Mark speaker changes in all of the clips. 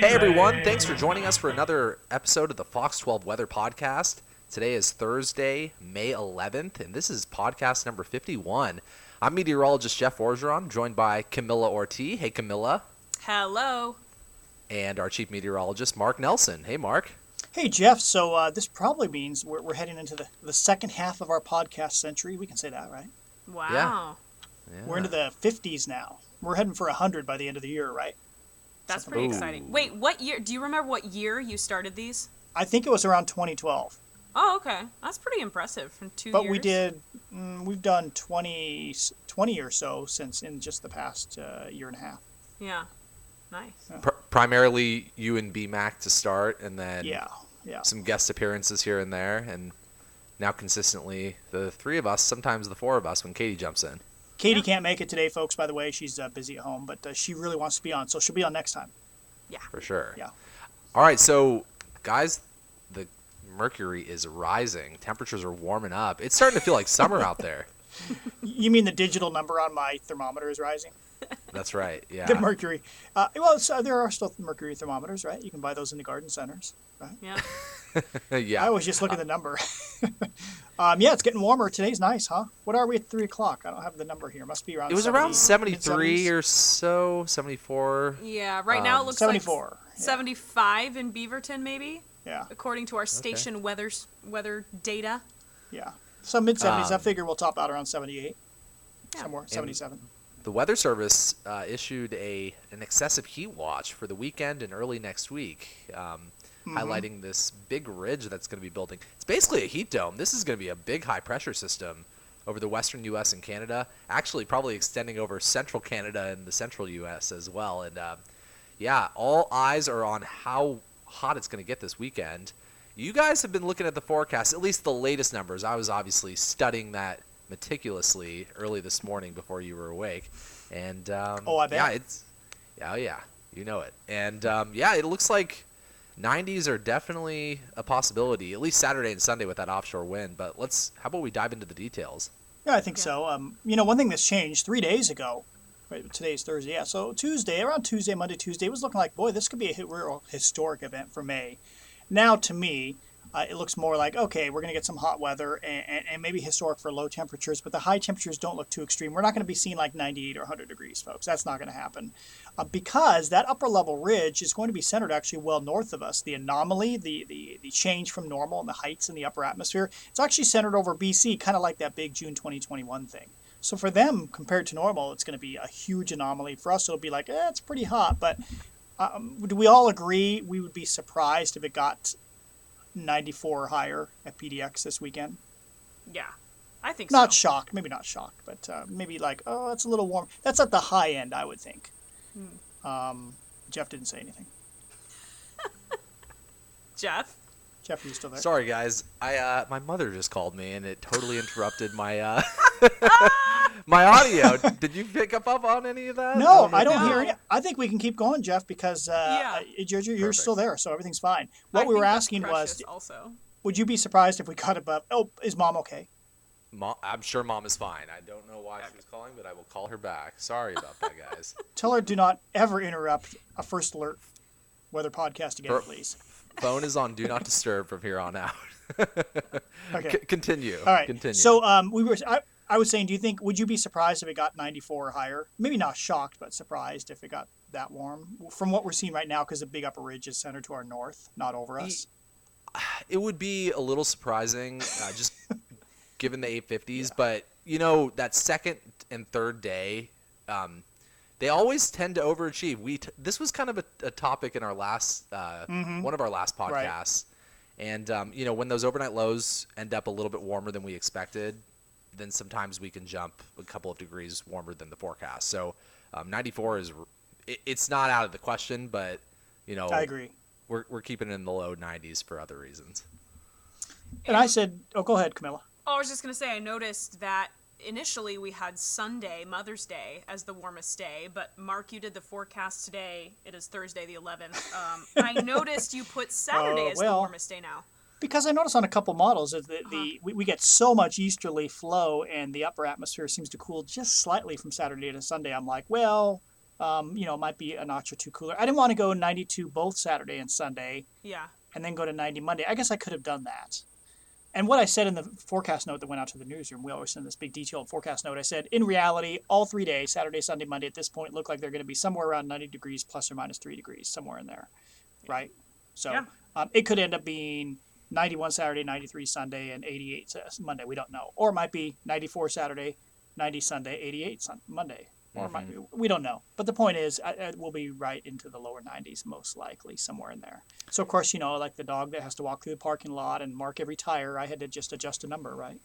Speaker 1: Hey everyone, thanks for joining us for another episode of the Fox 12 Weather Podcast. Today is Thursday, May 11th, and this is podcast number 51. I'm meteorologist Jeff Orgeron, joined by Camila Ortiz. Hey Camila.
Speaker 2: Hello.
Speaker 1: And our chief meteorologist, Mark Nelson. Hey Mark.
Speaker 3: Hey Jeff, so uh, this probably means we're, we're heading into the, the second half of our podcast century. We can say that, right?
Speaker 2: Wow.
Speaker 1: Yeah.
Speaker 3: We're into the 50s now. We're heading for 100 by the end of the year, right?
Speaker 2: That's pretty
Speaker 1: like that.
Speaker 2: exciting. Wait, what year? Do you remember what year you started these?
Speaker 3: I think it was around 2012.
Speaker 2: Oh, okay. That's pretty impressive from two
Speaker 3: But
Speaker 2: years.
Speaker 3: we did, mm, we've done 20, 20 or so since in just the past uh, year and a half.
Speaker 2: Yeah. Nice.
Speaker 1: Pr- primarily you and BMAC to start, and then
Speaker 3: Yeah, yeah.
Speaker 1: some guest appearances here and there, and now consistently the three of us, sometimes the four of us when Katie jumps in.
Speaker 3: Katie
Speaker 2: Yeah.
Speaker 3: can't make it today, folks, by the way. She's uh, busy at home, but uh, she really wants to be on, so she'll be on next time.
Speaker 2: Yeah.
Speaker 1: For sure.
Speaker 3: Yeah.
Speaker 1: All right, so guys, the mercury is rising. Temperatures are warming up. It's starting to feel like summer out there.
Speaker 3: You mean the digital number on my thermometer is rising?
Speaker 1: That's right. Yeah.
Speaker 3: The mercury. Uh, well, so there are still mercury thermometers, right? You can buy those in the garden centers. Right?
Speaker 2: Yeah.
Speaker 3: I
Speaker 1: yeah.
Speaker 3: always just look at the number. um, yeah, it's getting warmer. Today's nice, huh? What are we at three o'clock? I don't have the number here. Must be around.
Speaker 1: It was
Speaker 3: 70,
Speaker 1: around 73 or so, 74.
Speaker 2: Yeah. Right now
Speaker 1: Um,
Speaker 2: it looks
Speaker 3: seventy-four.
Speaker 2: like 75 in Beaverton, maybe,
Speaker 3: Yeah,
Speaker 2: according to our station weather's weather data.
Speaker 3: yeah. So mid seventies. I
Speaker 1: Um,
Speaker 3: figure we'll top out around seventy-eight,
Speaker 2: Yeah.
Speaker 3: somewhere seventy-seven.
Speaker 1: The Weather Service uh, issued a an excessive heat watch for the weekend and early next week, um,
Speaker 3: Mm-hmm.
Speaker 1: highlighting this big ridge that's going to be building. It's basically a heat dome. This is going to be a big high pressure system over the western U.S. and Canada. Actually, probably extending over central Canada and the central U.S. as well. And um, yeah, all eyes are on how hot it's going to get this weekend. You guys have been looking at the forecast, at least the latest numbers. I was obviously studying that meticulously early this morning before you were awake, and um,
Speaker 3: Oh, I bet.
Speaker 1: yeah, it's yeah, oh, yeah, you know it, and um, yeah, it looks like 90s are definitely a possibility, at least Saturday and Sunday with that offshore wind. But let's, how about we dive into the details?
Speaker 3: Yeah, I think
Speaker 2: Yeah.
Speaker 3: so. Um, you know, one thing that's changed three days ago. Right, today's Thursday. Yeah, so Tuesday, around Tuesday, Monday, Tuesday, it was looking like, boy, this could be a real historic event for May. Now, to me, uh, it looks more like, okay, we're going to get some hot weather and, and, and maybe historic for low temperatures, but the high temperatures don't look too extreme. We're not going to be seeing like 98 or 100 degrees, folks. That's not going to happen uh, because that upper level ridge is going to be centered actually well north of us. The anomaly, the, the, the change from normal and the heights in the upper atmosphere, it's actually centered over BC, kind of like that big June 2021 thing. So for them, compared to normal, it's going to be a huge anomaly. For us, it'll be like, eh, it's pretty hot. But um, do we all agree we would be surprised if it got 94 or higher at PDX this weekend?
Speaker 2: Yeah. I think
Speaker 3: Not
Speaker 2: so.
Speaker 3: shocked, maybe not shocked, but uh, maybe like, oh, that's a little warm. That's at the high end, I would think. Um, Jeff didn't say anything.
Speaker 2: Jeff.
Speaker 3: Jeff, are you still there?
Speaker 1: Sorry, guys. I uh, my mother just called me and it totally interrupted my uh, my audio. Did you pick up up on any of that?
Speaker 3: No,
Speaker 1: know
Speaker 3: I don't
Speaker 1: you-
Speaker 3: hear
Speaker 2: No.
Speaker 3: it. I think we can keep going, Jeff, because uh,
Speaker 2: Yeah.
Speaker 3: uh, you're, you're still there, so everything's fine. What
Speaker 2: I
Speaker 3: we were asking was,
Speaker 2: also.
Speaker 3: would you be surprised if we cut above? Oh, is mom okay?
Speaker 1: Mom, I'm sure mom is fine. I don't know why she was calling, but I will call her back. Sorry about that, guys.
Speaker 3: Tell her do not ever interrupt a first alert weather podcast again,
Speaker 1: Per-
Speaker 3: please.
Speaker 1: Phone is on do not disturb from here on out.
Speaker 3: Okay.
Speaker 1: C- continue.
Speaker 3: All right.
Speaker 1: Continue.
Speaker 3: So um, we were. I, I was saying, do you think would you be surprised if it got 94 or higher? Maybe not shocked, but surprised if it got that warm from what we're seeing right now, because the big upper ridge is centered to our north, not over us.
Speaker 1: it would be a little surprising, uh, just given the 850s. But you know, that second and third day, um, they always tend to overachieve. We t- this was kind of a, a topic in our last uh, one of our last
Speaker 3: Mm-hmm. Right.
Speaker 1: podcasts, and um, you know, when those overnight lows end up a little bit warmer than we expected, then sometimes we can jump a couple of degrees warmer than the forecast. So, um, 94 is it, it's not out of the question, but you know,
Speaker 3: I agree.
Speaker 1: We're, we're keeping it in the low 90s for other reasons.
Speaker 3: And I said, oh, go ahead, Camila.
Speaker 2: Oh, I was just gonna say I noticed that initially we had Sunday, Mother's Day, as the warmest day, but Mark, you did the forecast today. It is Thursday the 11th. Um, I noticed you put Saturday
Speaker 3: Oh,
Speaker 2: as the warmest day now.
Speaker 3: Because I noticed on a couple models that the,
Speaker 2: Uh-huh.
Speaker 3: the we, we get so much easterly flow and the upper atmosphere seems to cool just slightly from Saturday to Sunday. I'm like, well, Um, you know, it might be a notch or two cooler. I didn't want to go 92 both Saturday and Sunday
Speaker 2: Yeah.
Speaker 3: and then go to 90 Monday. I guess I could have done that. And what I said in the forecast note that went out to the newsroom, we always send this big detailed forecast note. I said, in reality, all three days, Saturday, Sunday, Monday, at this point, look like they're going to be somewhere around 90 degrees plus or minus three degrees, somewhere in there, right? So
Speaker 2: Yeah.
Speaker 3: um, it could end up being 91 Saturday, 93 Sunday, and 88 Monday. We don't know. Or it might be 94 Saturday, 90 Sunday, 88 sun- Monday. Or it might we don't know. But the point is, I, I, we'll be right into the lower 90s, most likely, somewhere in there. So, of course, you know, like the dog that has to walk through the parking lot and mark every tire, I had to just adjust a number, right?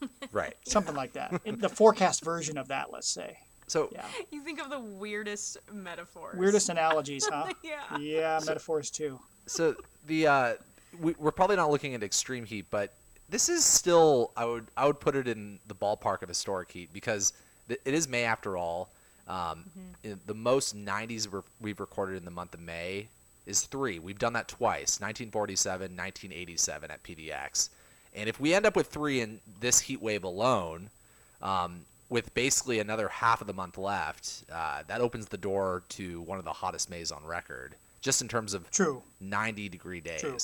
Speaker 1: Right.
Speaker 3: Something like that. It- the forecast version of that, let's say.
Speaker 1: So
Speaker 3: Yeah.
Speaker 2: You think of the weirdest metaphors.
Speaker 3: Weirdest analogies, huh?
Speaker 2: Yeah.
Speaker 3: Yeah, metaphors too.
Speaker 1: so the uh, we, we're probably not looking at extreme heat, but this is still I would I would put it in the ballpark of historic heat because th- it is May after all. Um, in- the most 90s we're- we've recorded in the month of May is three. We've done that twice: 1947, 1987 at PDX. And if we end up with three in this heat wave alone, um, with basically another half of the month left, uh, that opens the door to one of the hottest Mays on record, just in terms of
Speaker 3: True.
Speaker 1: 90 degree days.
Speaker 3: True.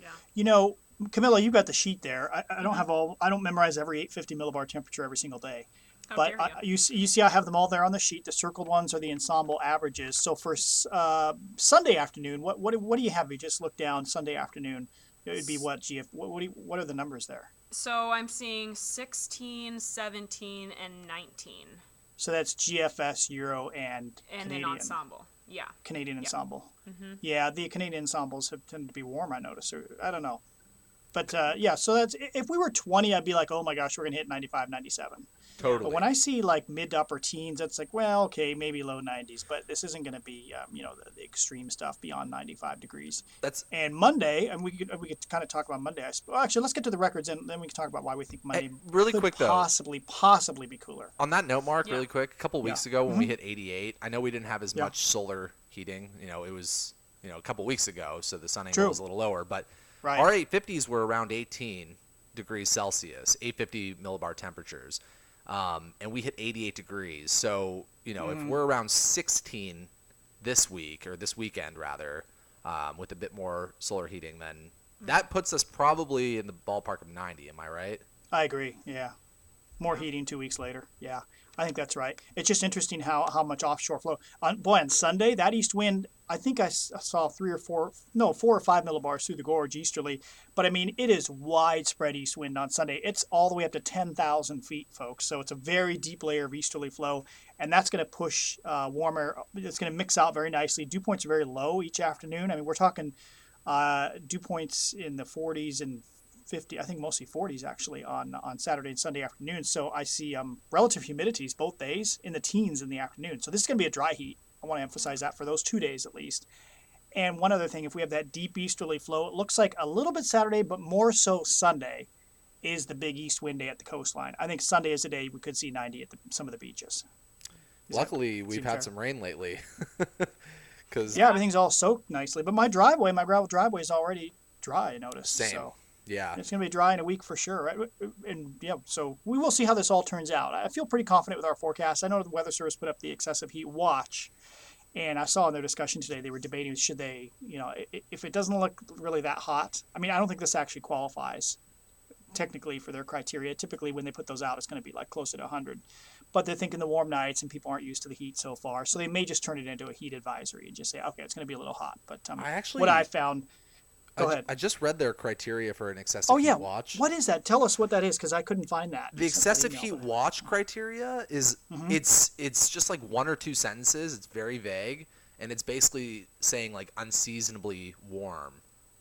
Speaker 2: Yeah.
Speaker 3: You know, Camila, you've got the sheet there. I, I don't have all. I don't memorize every 850 millibar temperature every single day.
Speaker 2: How
Speaker 3: but
Speaker 2: dare
Speaker 3: I, you you see, I have them all there on the sheet. The circled ones are the ensemble averages. So for uh, Sunday afternoon, what what do- what do you have? You just look down Sunday afternoon. It would be what GF. What what, do you, what are the numbers there?
Speaker 2: So I'm seeing 16, 17, and 19.
Speaker 3: So that's GFS, Euro, and
Speaker 2: And
Speaker 3: Canadian
Speaker 2: an ensemble. Yeah.
Speaker 3: Canadian ensemble.
Speaker 2: Mm-hmm.
Speaker 3: Yeah, the Canadian ensembles have tended to be warm. I notice. Or, I don't know. But uh, yeah, so that's if we were 20, I'd be like, oh my gosh, we're gonna hit 95, 97.
Speaker 1: Totally.
Speaker 3: But when I see like mid to upper teens, it's like, well, okay, maybe low 90s, but this isn't going to be, um, you know, the, the extreme stuff beyond 95 degrees.
Speaker 1: That's
Speaker 3: And Monday, and we could we could kind of talk about Monday. I suppose. Well, actually, let's get to the records, and then we can talk about why we think Monday
Speaker 1: Hey, really
Speaker 3: could
Speaker 1: quick, though.
Speaker 3: possibly possibly be cooler.
Speaker 1: on that note, Mark.
Speaker 2: Yeah.
Speaker 1: Really quick. A couple weeks
Speaker 3: Yeah.
Speaker 1: ago, when we hit 88, I know we didn't have as
Speaker 3: Yeah.
Speaker 1: much solar heating. You know, it was you know a couple weeks ago, so the sun angle
Speaker 3: True.
Speaker 1: was a little lower. But
Speaker 3: Right.
Speaker 1: our 850s were around 18 degrees Celsius, 850 millibar temperatures, um, and we hit 88 degrees. So you know,
Speaker 3: Mm-hmm.
Speaker 1: if we're around 16 this week or this weekend rather, um, with a bit more solar heating, then that puts us probably in the ballpark of 90. Am I right?
Speaker 3: I agree. Yeah. More heating two weeks later. Yeah, I think that's right. It's just interesting how, how much offshore flow. On, boy, on Sunday, that east wind, I think I saw three or four, no, four or five millibars through the gorge easterly. But I mean, it is widespread east wind on Sunday. It's all the way up to 10,000 feet, folks. So it's a very deep layer of easterly flow. And that's going to push uh, warmer. It's going to mix out very nicely. Dew points are very low each afternoon. I mean, we're talking uh, dew points in the 40s and 50 i think mostly 40s actually on on saturday and sunday afternoons so i see um, relative humidities both days in the teens in the afternoon so this is going to be a dry heat i want to emphasize that for those two days at least and one other thing if we have that deep easterly flow it looks like a little bit saturday but more so sunday is the big east wind day at the coastline i think sunday is the day we could see 90 at the, some of the beaches Is that-
Speaker 1: Luckily, we've had
Speaker 3: fair?
Speaker 1: some rain lately. Because
Speaker 3: yeah everything's all soaked nicely but my driveway my gravel driveway is already dry i noticed
Speaker 1: Same.
Speaker 3: so
Speaker 1: yeah,
Speaker 3: It's going to be dry in a week for sure, right? And yeah, so we will see how this all turns out. I feel pretty confident with our forecast. I know the Weather Service put up the excessive heat watch, and I saw in their discussion today they were debating should they, you know, if it doesn't look really that hot. I mean, I don't think this actually qualifies technically for their criteria. Typically, when they put those out, it's going to be like closer to 100. But they're thinking the warm nights and people aren't used to the heat so far, so they may just turn it into a heat advisory and just say, okay, it's going to be a little hot. But um,
Speaker 1: I actually-
Speaker 3: what I found. Go
Speaker 1: I,
Speaker 3: ahead.
Speaker 1: I just read their criteria for an excessive
Speaker 3: Oh yeah,
Speaker 1: heat watch.
Speaker 3: what is that? Tell us what that is, because I couldn't find that.
Speaker 1: the
Speaker 3: that
Speaker 1: excessive heat
Speaker 3: but-
Speaker 1: watch criteria is
Speaker 3: Mm-hmm.
Speaker 1: it's it's just like one or two sentences. It's very vague, and it's basically saying like unseasonably warm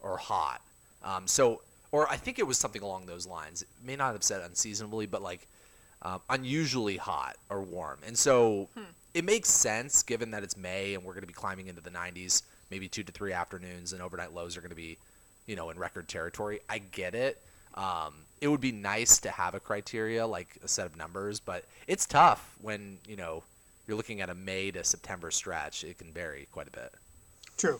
Speaker 1: or hot. Um, so, or I think it was something along those lines. It may not have said unseasonably, but like um, unusually hot or warm. And so it makes sense given that it's May and we're going to be climbing into the 90s, maybe two to three afternoons, and overnight lows are going to be, you know, in record territory. I get it. Um, it would be nice to have a criteria like a set of numbers, but it's tough when you know you're looking at a May to September stretch. It can vary quite a bit.
Speaker 3: True.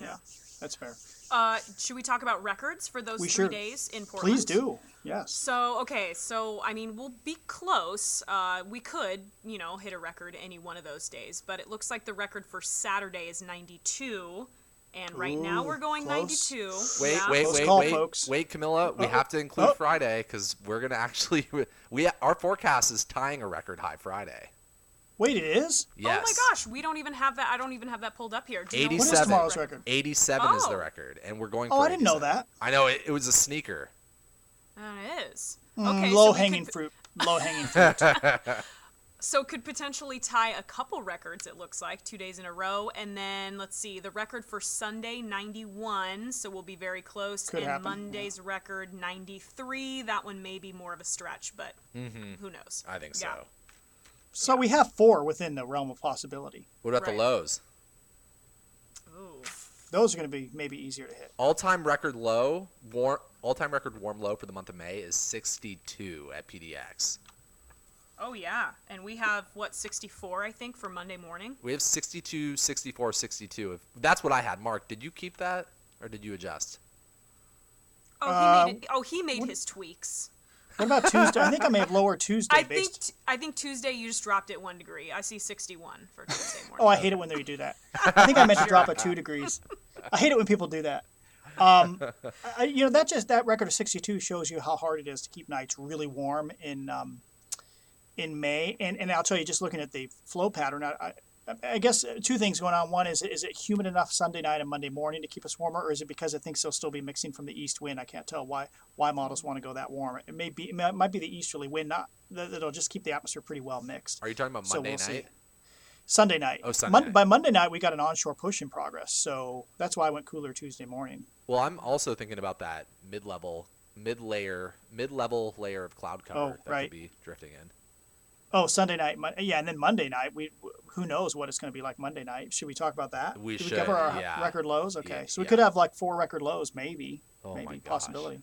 Speaker 3: Yeah, that's fair.
Speaker 2: Uh, should we talk about records for those
Speaker 3: We
Speaker 2: three
Speaker 3: sure-
Speaker 2: days in Portland?
Speaker 3: Please do. Yes.
Speaker 2: So okay, so I mean we'll be close. Uh, we could, you know, hit a record any one of those days, but it looks like the record for Saturday is 92, and right now we're going
Speaker 3: close.
Speaker 2: 92.
Speaker 1: Wait,
Speaker 2: yeah.
Speaker 1: wait,
Speaker 3: Close
Speaker 1: wait,
Speaker 3: call,
Speaker 1: wait,
Speaker 3: folks.
Speaker 1: wait, Camila. We
Speaker 3: Uh-oh.
Speaker 1: have to include
Speaker 3: Oh.
Speaker 1: Friday because we're gonna actually we our forecast is tying a record high Friday.
Speaker 3: Wait, it is.
Speaker 1: Yes.
Speaker 2: Oh my gosh, we don't even have that. I don't even have that pulled up here. Do you know
Speaker 3: What is
Speaker 1: 87.
Speaker 3: tomorrow's record?
Speaker 1: 87 is
Speaker 2: Oh.
Speaker 1: the record, and we're going.
Speaker 3: Oh,
Speaker 1: for
Speaker 3: I didn't know that.
Speaker 1: I know it, it was a sneaker.
Speaker 2: Uh, it is.
Speaker 3: Mm,
Speaker 2: Okay, so
Speaker 3: low
Speaker 2: we
Speaker 3: hanging
Speaker 2: could,
Speaker 3: fruit. Low hanging fruit.
Speaker 2: So could potentially tie a couple records. It looks like two days in a row, and then let's see the record for Sunday 91. So we'll be very close.
Speaker 3: Could
Speaker 2: and
Speaker 3: happen, yeah.
Speaker 2: Monday's record 93. That one may be more of a stretch, but
Speaker 1: Mm-hmm.
Speaker 2: who knows?
Speaker 1: I think
Speaker 2: Yeah.
Speaker 1: so.
Speaker 3: so we have four within the realm of possibility.
Speaker 1: What about
Speaker 2: Right.
Speaker 1: the lows?
Speaker 2: Ooh.
Speaker 3: Those are going to be maybe easier to hit.
Speaker 1: All-time record low, warm, all-time record warm low for the month of May is 62 at PDX.
Speaker 2: Oh yeah, and we have what 64 I think for Monday morning.
Speaker 1: We have 62, 64, 62. If that's what I had. Mark, did you keep that or did you adjust?
Speaker 2: Oh, he
Speaker 3: Uh,
Speaker 2: made it, oh he made
Speaker 3: what-
Speaker 2: his tweaks.
Speaker 3: What about Tuesday? I think I made lower Tuesday
Speaker 2: I
Speaker 3: based.
Speaker 2: think I think Tuesday you just dropped it one degree. I see 61 for Tuesday morning.
Speaker 3: Oh, I hate it when they do that. I think I meant to drop it two degrees. I hate it when people do that. Um, I, you know, that just that record of 62 shows you how hard it is to keep nights really warm in um, in May. And and I'll tell you, just looking at the flow pattern, I, I, I guess two things going on. One is is it humid enough Sunday night and Monday morning to keep us warmer, or is it because I think they'll still be mixing from the east wind? I can't tell why why models want to go that warm. It may be it might- be the easterly wind, not that that'll just keep the atmosphere pretty well mixed.
Speaker 1: Are you talking about
Speaker 3: So
Speaker 1: Monday
Speaker 3: we'll see.
Speaker 1: night?
Speaker 3: Sunday night.
Speaker 1: Oh, Sunday
Speaker 3: Mon-
Speaker 1: night.
Speaker 3: By Monday night, we got an onshore push in progress, so that's why I went cooler Tuesday morning.
Speaker 1: Well, I'm also thinking about that mid-level, mid-layer, mid-level layer of cloud cover
Speaker 3: Oh,
Speaker 1: that
Speaker 3: right.
Speaker 1: could be drifting in.
Speaker 3: Oh, Sunday night, Mon- yeah, and then Monday night. We who knows what it's going to be like Monday night? Should we talk about that?
Speaker 1: We
Speaker 3: Did
Speaker 1: should,
Speaker 3: we cover our
Speaker 1: yeah.
Speaker 3: record lows? Okay,
Speaker 1: Yeah,
Speaker 3: so we
Speaker 1: yeah.
Speaker 3: could have like four record lows, maybe.
Speaker 1: Oh
Speaker 3: maybe
Speaker 1: my gosh.
Speaker 3: possibility.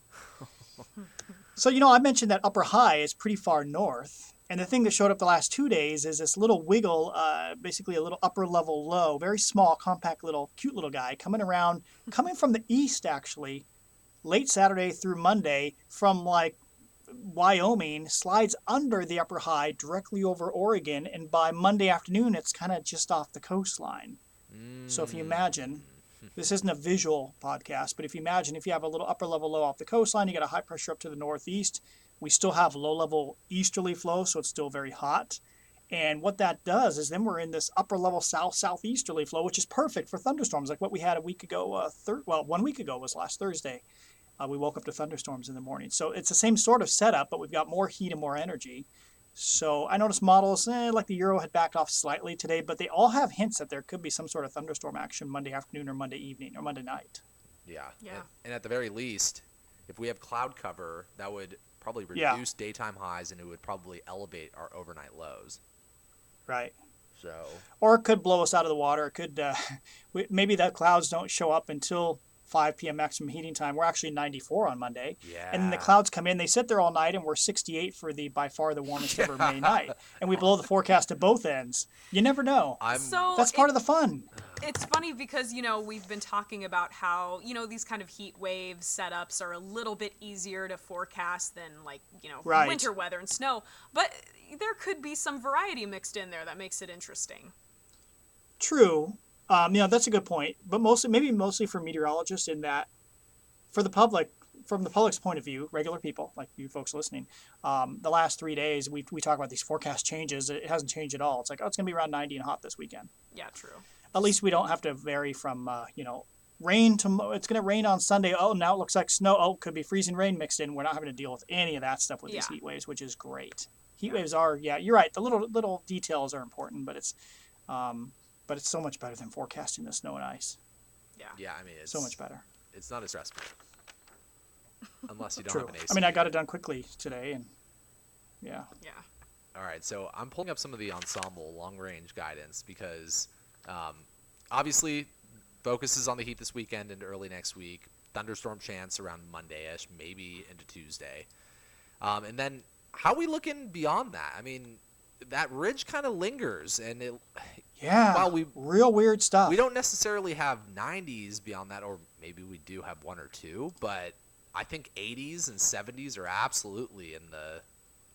Speaker 3: so you know, I mentioned that upper high is pretty far north, and the thing that showed up the last two days is this little wiggle, uh, basically a little upper level low, very small, compact little, cute little guy coming around, coming from the east actually, late Saturday through Monday from like Wyoming slides under the upper high directly over Oregon, and by Monday afternoon, it's kind of just off the coastline. So if you imagine, this isn't a visual podcast, but if you imagine if you have a little upper level low off the coastline, you got a high pressure up to the northeast. We still have low level easterly flow, so it's still very hot. And what that does is then we're in this upper level south southeasterly flow, which is perfect for thunderstorms, like what we had a week ago. Uh, thir- well, one week ago was last Thursday. Uh, we woke up to thunderstorms in the morning, so it's the same sort of setup, but we've got more heat and more energy. So I noticed models eh, like the Euro had backed off slightly today, but they all have hints that there could be some sort of thunderstorm action Monday afternoon or Monday evening or Monday night.
Speaker 1: Yeah.
Speaker 2: Yeah.
Speaker 1: And, and at the very least, if we have cloud cover, that would probably
Speaker 3: Yeah.
Speaker 1: reduce daytime highs and it would probably elevate our overnight lows.
Speaker 3: Right.
Speaker 1: So
Speaker 3: Or it could blow us out of the water. It could uh, we- maybe the clouds don't show up until 5 p.m. maximum heating time. We're actually 94 on Monday.
Speaker 1: yeah.
Speaker 3: And then the clouds come in. They sit there all night, and we're 68 for the by far the warmest ever May night. And we blow the forecast at both ends. You never know.
Speaker 1: I'm
Speaker 2: So
Speaker 3: That's part
Speaker 2: it-
Speaker 3: of the fun.
Speaker 2: It's funny because you know we've been talking about how you know these kind of heat wave setups are a little bit easier to forecast than like you know
Speaker 3: Right.
Speaker 2: winter weather and snow, but there could be some variety mixed in there that makes it interesting.
Speaker 3: True. Um, you know, that's a good point. But mostly, maybe mostly for meteorologists, in that for the public, from the public's point of view, regular people like you folks listening, um, the last three days we, we talk about these forecast changes. It hasn't changed at all. It's like, oh, it's going to be around 90 and hot this weekend.
Speaker 2: Yeah, true.
Speaker 3: At least we don't have to vary from, uh, you know, rain to it's going to rain on Sunday. Oh, now it looks like snow. Oh, could be freezing rain mixed in. We're not having to deal with any of that stuff with these heat waves, which is great. Heat waves are, yeah, you're right. The little little details are important, but it's, um, but it's so much better than forecasting the snow and ice.
Speaker 2: Yeah.
Speaker 1: yeah, I mean it's
Speaker 3: So much better.
Speaker 1: It's not as stressful. Unless you don't
Speaker 3: True.
Speaker 1: have an AC.
Speaker 3: I mean, I got it done quickly today, and yeah.
Speaker 2: Yeah.
Speaker 1: All right, so I'm pulling up some of the ensemble long range guidance because um, obviously focuses on the heat this weekend and early next week. Thunderstorm chance around Monday ish, maybe into Tuesday. Um, and then how we looking beyond that? I mean, that ridge kind of lingers, and it
Speaker 3: Yeah.
Speaker 1: While we-
Speaker 3: real weird stuff.
Speaker 1: We don't necessarily have 90s beyond that, or maybe we do have one or two, but I think 80s and 70s are absolutely in the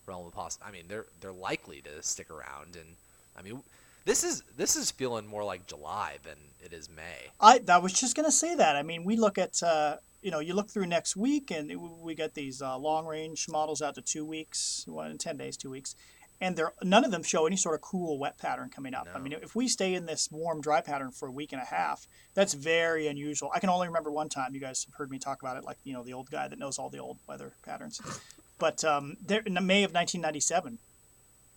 Speaker 1: realm of possible. I mean, they're they're likely to stick around, and I mean, this is this is feeling more like July than it is May.
Speaker 3: I, I was just gonna say that. I mean, we look at uh, you know you look through next week, and we got these uh, long range models out to two weeks, one in ten days, two weeks, and they're none of them show any sort of cool wet pattern coming up. I mean, if we stay in this warm dry pattern for a week and a half, that's very unusual. I can only remember one time. You guys have heard me talk about it, like you know the old guy that knows all the old weather patterns. But um, there in May of 1997.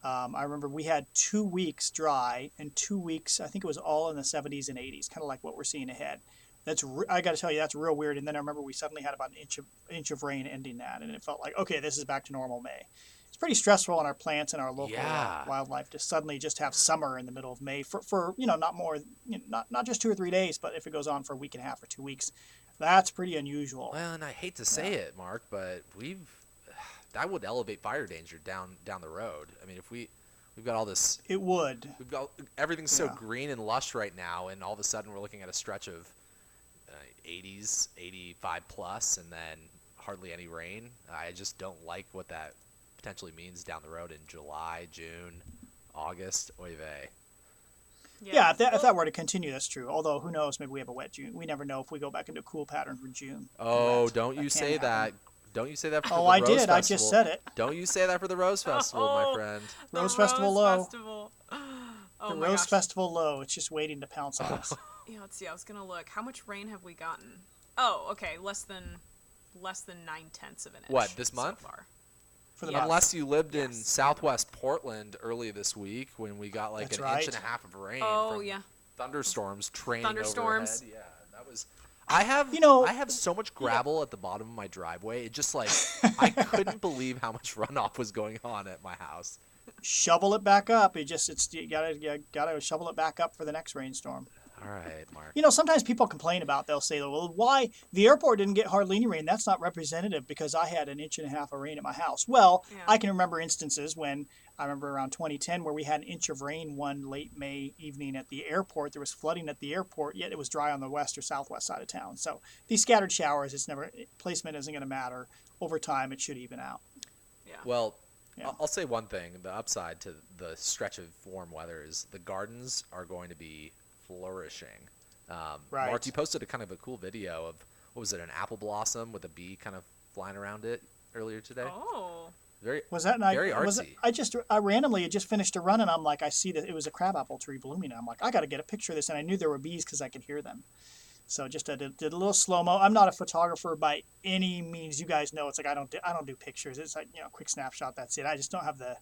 Speaker 3: Um, I remember we had two weeks dry and two weeks, I think it was all in the 70s and 80s, kind of like what we're seeing ahead. That's re- I got to tell you, that's real weird. And then I remember we suddenly had about an inch of inch of rain ending that, and it felt like okay, this is back to normal May. It's pretty stressful on our plants and our local uh,
Speaker 1: Yeah.
Speaker 3: wildlife to suddenly just have summer in the middle of May for, for you know not more you know, not not just two or three days, but if it goes on for a week and a half or two weeks, that's pretty unusual.
Speaker 1: Well, and I hate to say it, Mark, but we've that would elevate fire danger down down the road. I mean, if we we've got all this
Speaker 3: It would.
Speaker 1: We've got everything's so
Speaker 3: Yeah.
Speaker 1: green and lush right now, and all of a sudden we're looking at a stretch of uh, 80s, 85 plus, and then hardly any rain. I just don't like what that potentially means down the road in July, June, August. Oy vey.
Speaker 3: Yeah, if that, if that were to continue, that's true. Although who knows, maybe we have a wet June. We never know if we go back into a cool pattern for June.
Speaker 1: Oh,
Speaker 3: That-
Speaker 1: don't
Speaker 3: that
Speaker 1: you
Speaker 3: can
Speaker 1: say that. Don't you say that for
Speaker 3: Oh,
Speaker 1: the
Speaker 3: I
Speaker 1: Rose
Speaker 3: did.
Speaker 1: Festival.
Speaker 3: I did, I just said it.
Speaker 1: Don't you say that for the Rose Festival, my
Speaker 2: Oh.
Speaker 1: friend.
Speaker 2: the
Speaker 3: Rose Festival low.
Speaker 2: Festival. Oh
Speaker 3: the
Speaker 2: my
Speaker 3: Rose
Speaker 2: gosh.
Speaker 3: Festival low. It's just waiting to pounce on us.
Speaker 2: Yeah, let's see. I was gonna look. How much rain have we gotten? Oh, okay, less than less than nine tenths of an inch.
Speaker 1: What, this
Speaker 2: so
Speaker 1: month?
Speaker 2: far.
Speaker 3: For the
Speaker 2: Yeah.
Speaker 3: month.
Speaker 1: Unless you lived in Southwest Portland early this week when we got like
Speaker 3: That's
Speaker 1: an
Speaker 3: right.
Speaker 1: inch and a half of rain.
Speaker 2: Oh
Speaker 1: from
Speaker 2: yeah.
Speaker 1: thunderstorms training
Speaker 2: Thunderstorms.
Speaker 1: overhead. Yeah, that was. I have
Speaker 3: You know-
Speaker 1: I have so much gravel at the bottom of my driveway. It just like I couldn't believe how much runoff was going on at my house.
Speaker 3: shovel it back up. It just it's you gotta you gotta shovel it back up for the next rainstorm.
Speaker 1: All right, Mark.
Speaker 3: You know, sometimes people complain about. They'll say, "Well, why the airport didn't get hardly any rain? That's not representative because I had an inch and a half of rain at my house." Well,
Speaker 2: Yeah.
Speaker 3: I can remember instances when I remember around 2010 where we had an inch of rain one late May evening at the airport. There was flooding at the airport, yet it was dry on the west or southwest side of town. So these scattered showers, it's never eh, placement isn't going to matter. Over time, it should even out.
Speaker 2: Yeah.
Speaker 1: Well,
Speaker 3: Yeah.
Speaker 1: I'll- I'll say one thing. The upside to the stretch of warm weather is the gardens are going to be flourishing. Um,
Speaker 3: Right.
Speaker 1: Mark, you posted a kind of a cool video of what was it, an apple blossom with a bee kind of flying around it earlier today.
Speaker 2: Oh.
Speaker 1: Very
Speaker 3: Was that night?
Speaker 1: Very
Speaker 3: Was it,
Speaker 1: artsy.
Speaker 3: I just I randomly had just finished a run and I'm like I see that it was a crabapple tree blooming. I'm like I got to get a picture of this and I knew there were bees because I could hear them. So just I did, did a little slow mo. I'm not a photographer by any means. You guys know it's like I don't do, I don't do pictures. It's like you know quick snapshot. That's it. I just don't have the.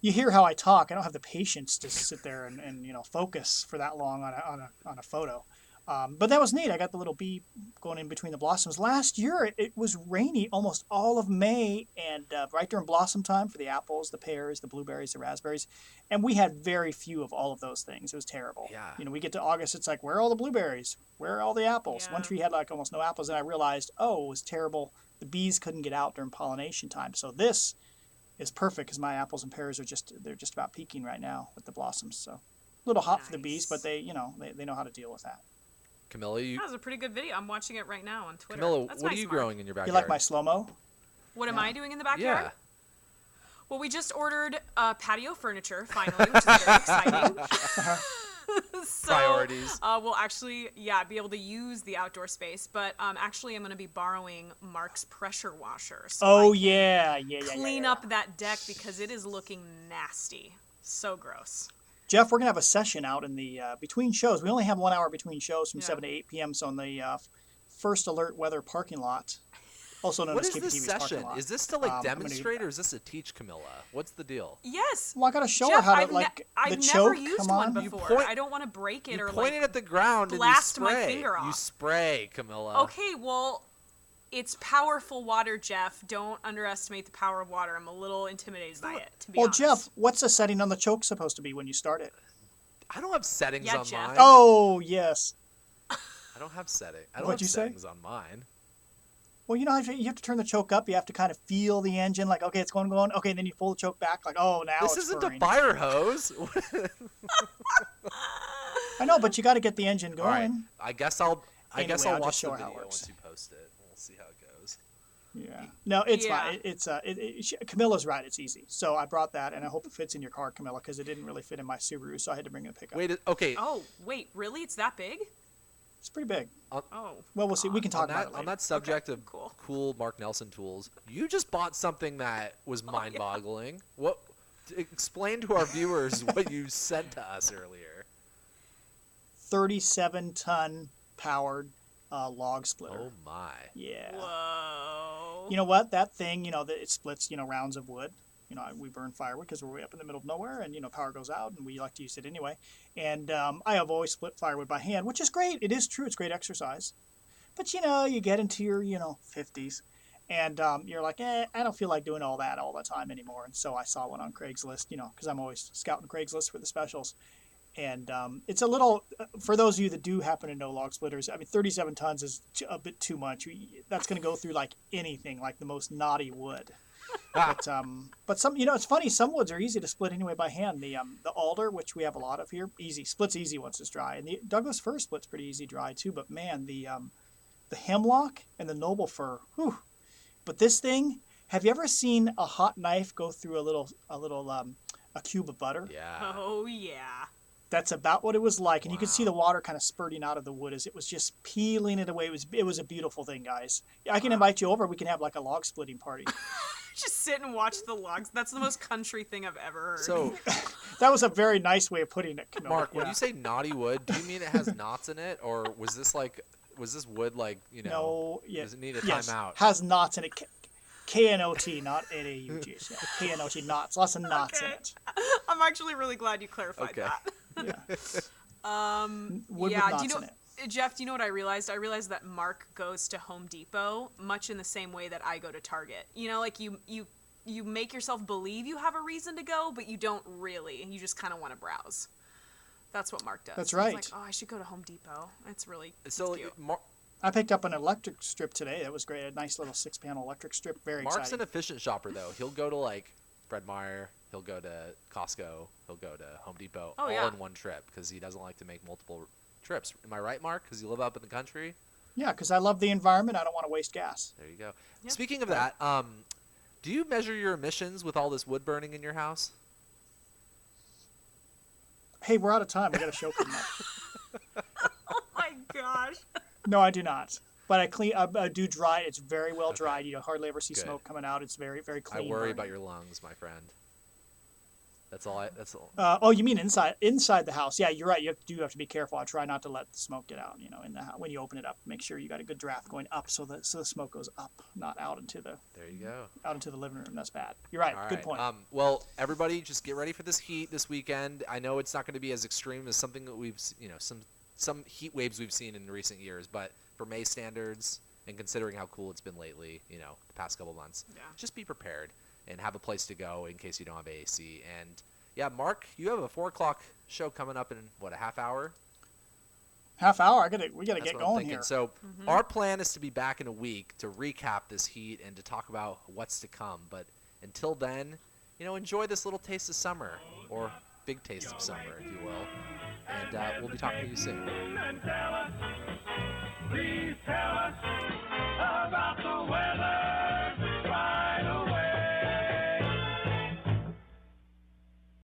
Speaker 3: You hear how I talk. I don't have the patience to sit there and, and you know focus for that long on a on a, on a photo. Um, but that was neat. I got the little bee going in between the blossoms. Last year, it, it was rainy almost all of May and uh, right during blossom time for the apples, the pears, the blueberries, the raspberries. And we had very few of all of those things. It was terrible.
Speaker 1: Yeah.
Speaker 3: You know, we get to August, it's like, where are all the blueberries? Where are all the apples? One tree had like almost no apples. And I realized, oh, it was terrible. The bees couldn't get out during pollination time. So this is perfect because my apples and pears are just, they're just about peaking right now with the blossoms. So a little hot for the bees, but they, you know, they, they know how to deal with that.
Speaker 1: Camila, you,
Speaker 2: That was a pretty good video. I'm watching it right now on Twitter.
Speaker 1: Camila,
Speaker 2: That's
Speaker 1: what are you
Speaker 2: Mark.
Speaker 1: growing in your backyard?
Speaker 3: You like my slow mo?
Speaker 2: What am
Speaker 3: Yeah.
Speaker 2: I doing in the backyard?
Speaker 1: Yeah.
Speaker 2: Well, we just ordered uh, patio furniture finally, which is very exciting. so,
Speaker 1: Priorities.
Speaker 2: Uh, we'll actually, yeah, be able to use the outdoor space. But um, actually, I'm going to be borrowing Mark's pressure washer. So
Speaker 3: Oh yeah, yeah, yeah.
Speaker 2: clean
Speaker 3: yeah, yeah.
Speaker 2: up that deck because it is looking nasty. So gross.
Speaker 3: Jeff, we're gonna have a session out in the uh, between shows. We only have one hour between shows from
Speaker 2: Yeah.
Speaker 3: seven to eight p.m. So in the uh, first alert weather parking lot, also known
Speaker 1: What
Speaker 3: as
Speaker 1: is this session? Is this to like
Speaker 3: Um, I'm gonna do
Speaker 1: demonstrate or is this to teach Camila? What's the deal?
Speaker 2: Yes.
Speaker 3: Well, I gotta show
Speaker 2: Jeff,
Speaker 3: her how to
Speaker 2: I've, ne-
Speaker 3: like
Speaker 2: I've
Speaker 3: the
Speaker 2: never
Speaker 3: choke.
Speaker 2: used
Speaker 3: come
Speaker 2: one
Speaker 3: on.
Speaker 1: You
Speaker 2: before.
Speaker 1: point-
Speaker 2: I don't want to break it
Speaker 1: You
Speaker 2: or
Speaker 1: point
Speaker 2: like
Speaker 1: it at the ground
Speaker 2: blast
Speaker 1: and
Speaker 2: my
Speaker 1: you spray.
Speaker 2: finger
Speaker 1: You spray, Camila.
Speaker 2: Okay, well, it's powerful water, Jeff. Don't underestimate the power of water. I'm a little intimidated by it, to be
Speaker 3: Well,
Speaker 2: honest.
Speaker 3: Jeff, what's the setting on the choke supposed to be when you start it?
Speaker 1: I don't have settings
Speaker 2: Yeah,
Speaker 1: on
Speaker 2: Jeff.
Speaker 1: mine.
Speaker 3: Oh yes.
Speaker 1: I don't have setting. I don't
Speaker 3: What'd
Speaker 1: have
Speaker 3: you say?
Speaker 1: on mine.
Speaker 3: Well, you know, you have to turn the choke up. You have to kind of feel the engine, like okay, it's going, going. Okay, then you pull the choke back, like oh, now
Speaker 1: this
Speaker 3: it's
Speaker 1: isn't
Speaker 3: purring.
Speaker 1: a fire hose.
Speaker 3: I know, but you got to get the engine
Speaker 1: All right.
Speaker 3: going.
Speaker 1: I guess I'll. I guess I'll
Speaker 3: I'll
Speaker 1: watch
Speaker 3: just show
Speaker 1: the
Speaker 3: her how it
Speaker 1: video
Speaker 3: works.
Speaker 1: once you post it. We'll see how it goes.
Speaker 3: Yeah. No, it's
Speaker 2: Yeah.
Speaker 3: fine. It, it's uh, it, it, she- Camila's right. It's easy. So I brought that, and I hope it fits in your car, Camila, because it didn't really fit in my Subaru, so I had to bring it a pickup.
Speaker 1: Wait. Okay.
Speaker 2: Oh, wait, really? It's that big?
Speaker 3: It's pretty big.
Speaker 2: Oh.
Speaker 3: Well, we'll see. We can talk
Speaker 1: on
Speaker 3: about
Speaker 1: that
Speaker 3: it later.
Speaker 1: on that subject of
Speaker 2: cool.
Speaker 1: cool Mark Nelson tools, you just bought something that was
Speaker 2: Oh,
Speaker 1: mind-boggling. What? Explain to our viewers what you sent to us earlier.
Speaker 3: 37 ton powered uh, log splitter.
Speaker 1: Oh my!
Speaker 3: Yeah.
Speaker 2: Whoa.
Speaker 3: You know what? That thing, you know, that it splits, you know, rounds of wood. You know, we burn firewood because we're way up in the middle of nowhere, and you know, power goes out, and we like to use it anyway. And um, I have always split firewood by hand, which is great. It is true. It's great exercise. But you know, you get into your, you know, 50s, and um, you're like, eh, I don't feel like doing all that all the time anymore. And so I saw one on Craigslist, you know, because I'm always scouting Craigslist for the specials. And um, it's a little, for those of you that do happen to know log splitters, I mean, 37 tons is a bit too much. That's going to go through like anything, like the most knotty wood. But um, but some, you know, it's funny. Some woods are easy to split anyway by hand. The um, the alder, which we have a lot of here, easy splits easy once it's dry, and the Douglas fir splits pretty easy dry too. But man, the um, the hemlock and the noble fir, whew. But this thing, have you ever seen a hot knife go through a little a little um, a cube of butter?
Speaker 1: Yeah.
Speaker 2: Oh, yeah.
Speaker 3: That's about what it was like, and you could see the water kind of spurting out of the wood as it was just peeling it away. It was it was a beautiful thing, guys. I can invite you over. We can have like a log splitting party.
Speaker 2: Just sit and watch the logs. That's the most country thing I've ever heard.
Speaker 1: So,
Speaker 3: That was a very nice way of putting it, Camila.
Speaker 1: Mark, when you say knotty wood, do you mean it has knots in it, or was this like, was this wood like, you know?
Speaker 3: no, yeah,
Speaker 1: Does it need a
Speaker 3: yes,
Speaker 1: timeout?
Speaker 3: has knots in it. K N O T, not N-A-U-G. Yeah, K-N-O-T, knots. Lots of knots in it.
Speaker 2: I'm actually really glad you clarified
Speaker 1: Okay.
Speaker 2: that.
Speaker 3: Yeah.
Speaker 2: Um,
Speaker 3: Wood
Speaker 2: yeah,
Speaker 3: with
Speaker 2: do you
Speaker 3: knots
Speaker 2: know,
Speaker 3: in it.
Speaker 2: Jeff? Do you know what I realized? I realized that Mark goes to Home Depot much in the same way that I go to Target. You know, like you you you make yourself believe you have a reason to go, but you don't really. You just kind of want to browse. That's what Mark does.
Speaker 3: That's
Speaker 2: He's
Speaker 3: right.
Speaker 2: like, oh, I should go to Home Depot. It's really it's
Speaker 1: So,
Speaker 2: cute.
Speaker 1: Mar-
Speaker 3: I picked up an electric strip today. That was great. A nice little six-panel electric strip. Very
Speaker 1: Mark's
Speaker 3: exciting.
Speaker 1: an efficient shopper, though. He'll go to like Fred Meyer, he'll go to Costco, he'll go to Home Depot,
Speaker 2: Oh,
Speaker 1: all
Speaker 2: yeah.
Speaker 1: in one trip because he doesn't like to make multiple trips. Am I right, Mark? Because you live up in the country.
Speaker 3: Yeah, because I love the environment. I don't want to waste gas.
Speaker 1: There you go.
Speaker 2: Yeah.
Speaker 1: Speaking of that, um, do you measure your emissions with all this wood burning in your house?
Speaker 3: Hey, we're out of time. We got a show coming up.
Speaker 2: oh my gosh.
Speaker 3: No, I do not. But I clean. I, I do dry. It's very well
Speaker 1: Okay.
Speaker 3: dried. You know, hardly ever see
Speaker 1: Good.
Speaker 3: smoke coming out. It's very, very clean.
Speaker 1: I
Speaker 3: clean.
Speaker 1: worry
Speaker 3: burning.
Speaker 1: about your lungs, my friend. That's all I. That's all.
Speaker 3: Uh, oh, you mean inside inside the house? Yeah, you're right. You have, do have to be careful. I try not to let the smoke get out. You know, in the house when you open it up, make sure you got a good draft going up, so that so the smoke goes up, not out into the
Speaker 1: There you go.
Speaker 3: out into the living room. That's bad. You're right.
Speaker 1: All
Speaker 3: good
Speaker 1: right,
Speaker 3: point.
Speaker 1: Um, well, everybody, just get ready for this heat this weekend. I know it's not going to be as extreme as something that we've, you know, some some heat waves we've seen in recent years, but for May standards and considering how cool it's been lately, you know, the past couple months,
Speaker 2: Yeah.
Speaker 1: just be prepared and have a place to go in case you don't have AC. And yeah, Mark, you have a four o'clock show coming up in what a half hour.
Speaker 3: Half hour. I gotta. We gotta
Speaker 1: That's
Speaker 3: get
Speaker 1: what I'm
Speaker 3: going
Speaker 1: thinking.
Speaker 3: here.
Speaker 1: So our plan is to be back in a week to recap this heat and to talk about what's to come. But until then, you know, enjoy this little taste of summer or big taste of summer, if you will. And uh, we'll be talking to you soon.